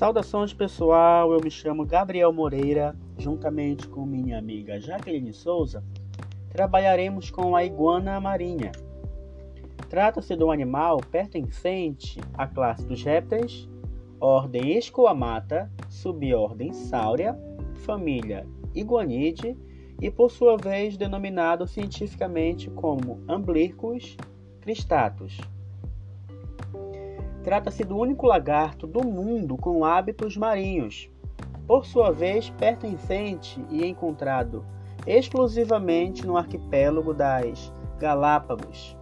Saudações pessoal, eu me chamo Gabriel Moreira, juntamente com minha amiga Jaqueline Souza, trabalharemos com a iguana marinha. Trata-se de um animal pertencente à classe dos répteis, ordem Escoamata, subordem Sauria, família Iguanide e por sua vez denominado cientificamente como Amblyrcus cristatus. Trata-se do único lagarto do mundo com hábitos marinhos, por sua vez pertencente e encontrado exclusivamente no arquipélago das Galápagos.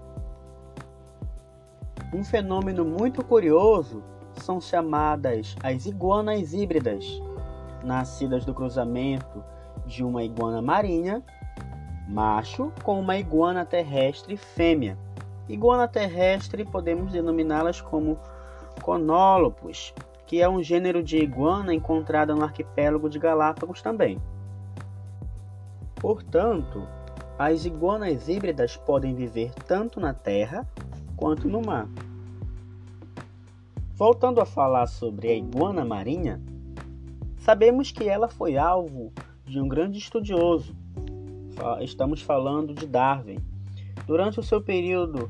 Um fenômeno muito curioso são chamadas as iguanas híbridas, nascidas do cruzamento de uma iguana marinha, macho, com uma iguana terrestre fêmea. Iguana terrestre podemos denominá-las como conólopos, que é um gênero de iguana encontrada no arquipélago de Galápagos também. Portanto, as iguanas híbridas podem viver tanto na terra quanto no mar. Voltando a falar sobre a iguana marinha, sabemos que ela foi alvo de um grande estudioso. Estamos falando de Darwin. Durante o seu período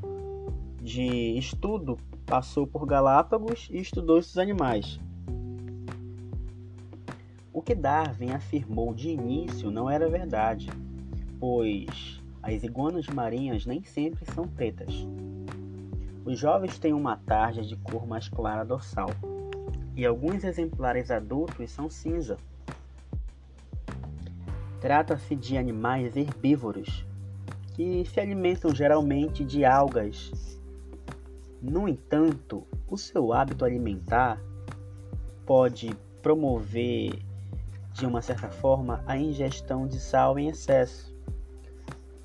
de estudo, passou por Galápagos e estudou esses animais. O que Darwin afirmou de início não era verdade, pois as iguanas marinhas nem sempre são pretas. Os jovens têm uma tarja de cor mais clara dorsal, e alguns exemplares adultos são cinza. Trata-se de animais herbívoros, que se alimentam geralmente de algas no entanto, o seu hábito alimentar pode promover, de uma certa forma, a ingestão de sal em excesso.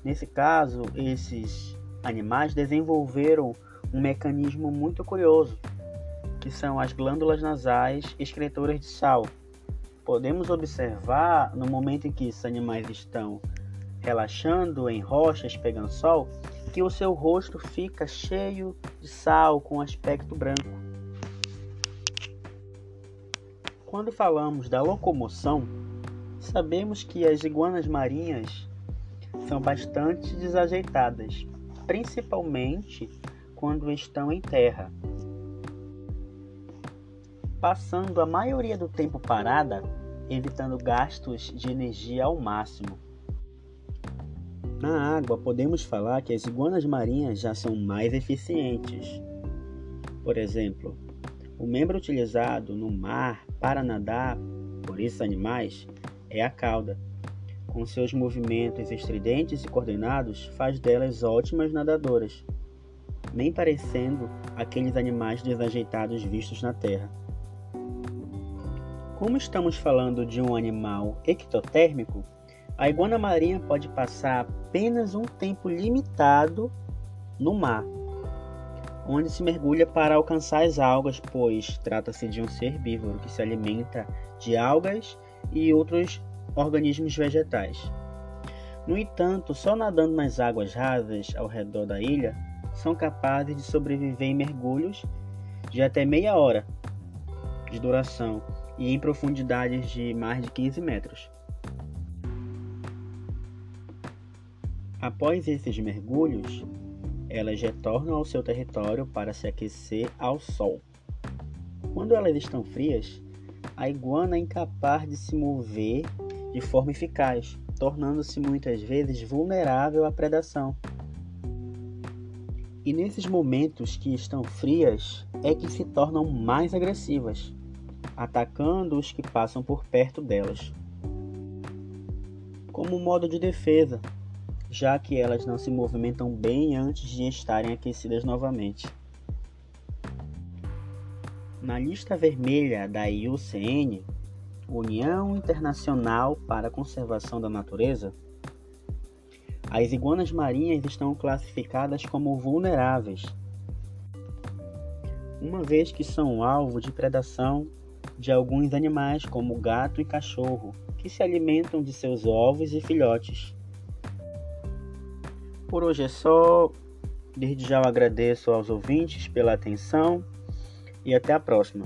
Nesse caso, esses animais desenvolveram um mecanismo muito curioso, que são as glândulas nasais excretoras de sal. Podemos observar no momento em que esses animais estão relaxando em rochas pegando sol, que o seu rosto fica cheio de sal com aspecto branco. Quando falamos da locomoção, sabemos que as iguanas marinhas são bastante desajeitadas, principalmente quando estão em terra. Passando a maioria do tempo parada, evitando gastos de energia ao máximo. Na água, podemos falar que as iguanas marinhas já são mais eficientes. Por exemplo, o membro utilizado no mar para nadar por esses animais é a cauda. Com seus movimentos estridentes e coordenados, faz delas ótimas nadadoras, nem parecendo aqueles animais desajeitados vistos na terra. Como estamos falando de um animal ectotérmico, a iguana marinha pode passar apenas um tempo limitado no mar, onde se mergulha para alcançar as algas, pois trata-se de um ser herbívoro que se alimenta de algas e outros organismos vegetais. No entanto, só nadando nas águas rasas ao redor da ilha são capazes de sobreviver em mergulhos de até meia hora de duração e em profundidades de mais de 15 metros. Após esses mergulhos, elas retornam ao seu território para se aquecer ao sol. Quando elas estão frias, a iguana é incapaz de se mover de forma eficaz, tornando-se muitas vezes vulnerável à predação. E nesses momentos que estão frias é que se tornam mais agressivas, atacando os que passam por perto delas. Como modo de defesa, já que elas não se movimentam bem antes de estarem aquecidas novamente. Na lista vermelha da IUCN, União Internacional para a Conservação da Natureza, as iguanas marinhas estão classificadas como vulneráveis, uma vez que são alvo de predação de alguns animais, como gato e cachorro, que se alimentam de seus ovos e filhotes. Por hoje é só. Desde já eu agradeço aos ouvintes pela atenção e até a próxima.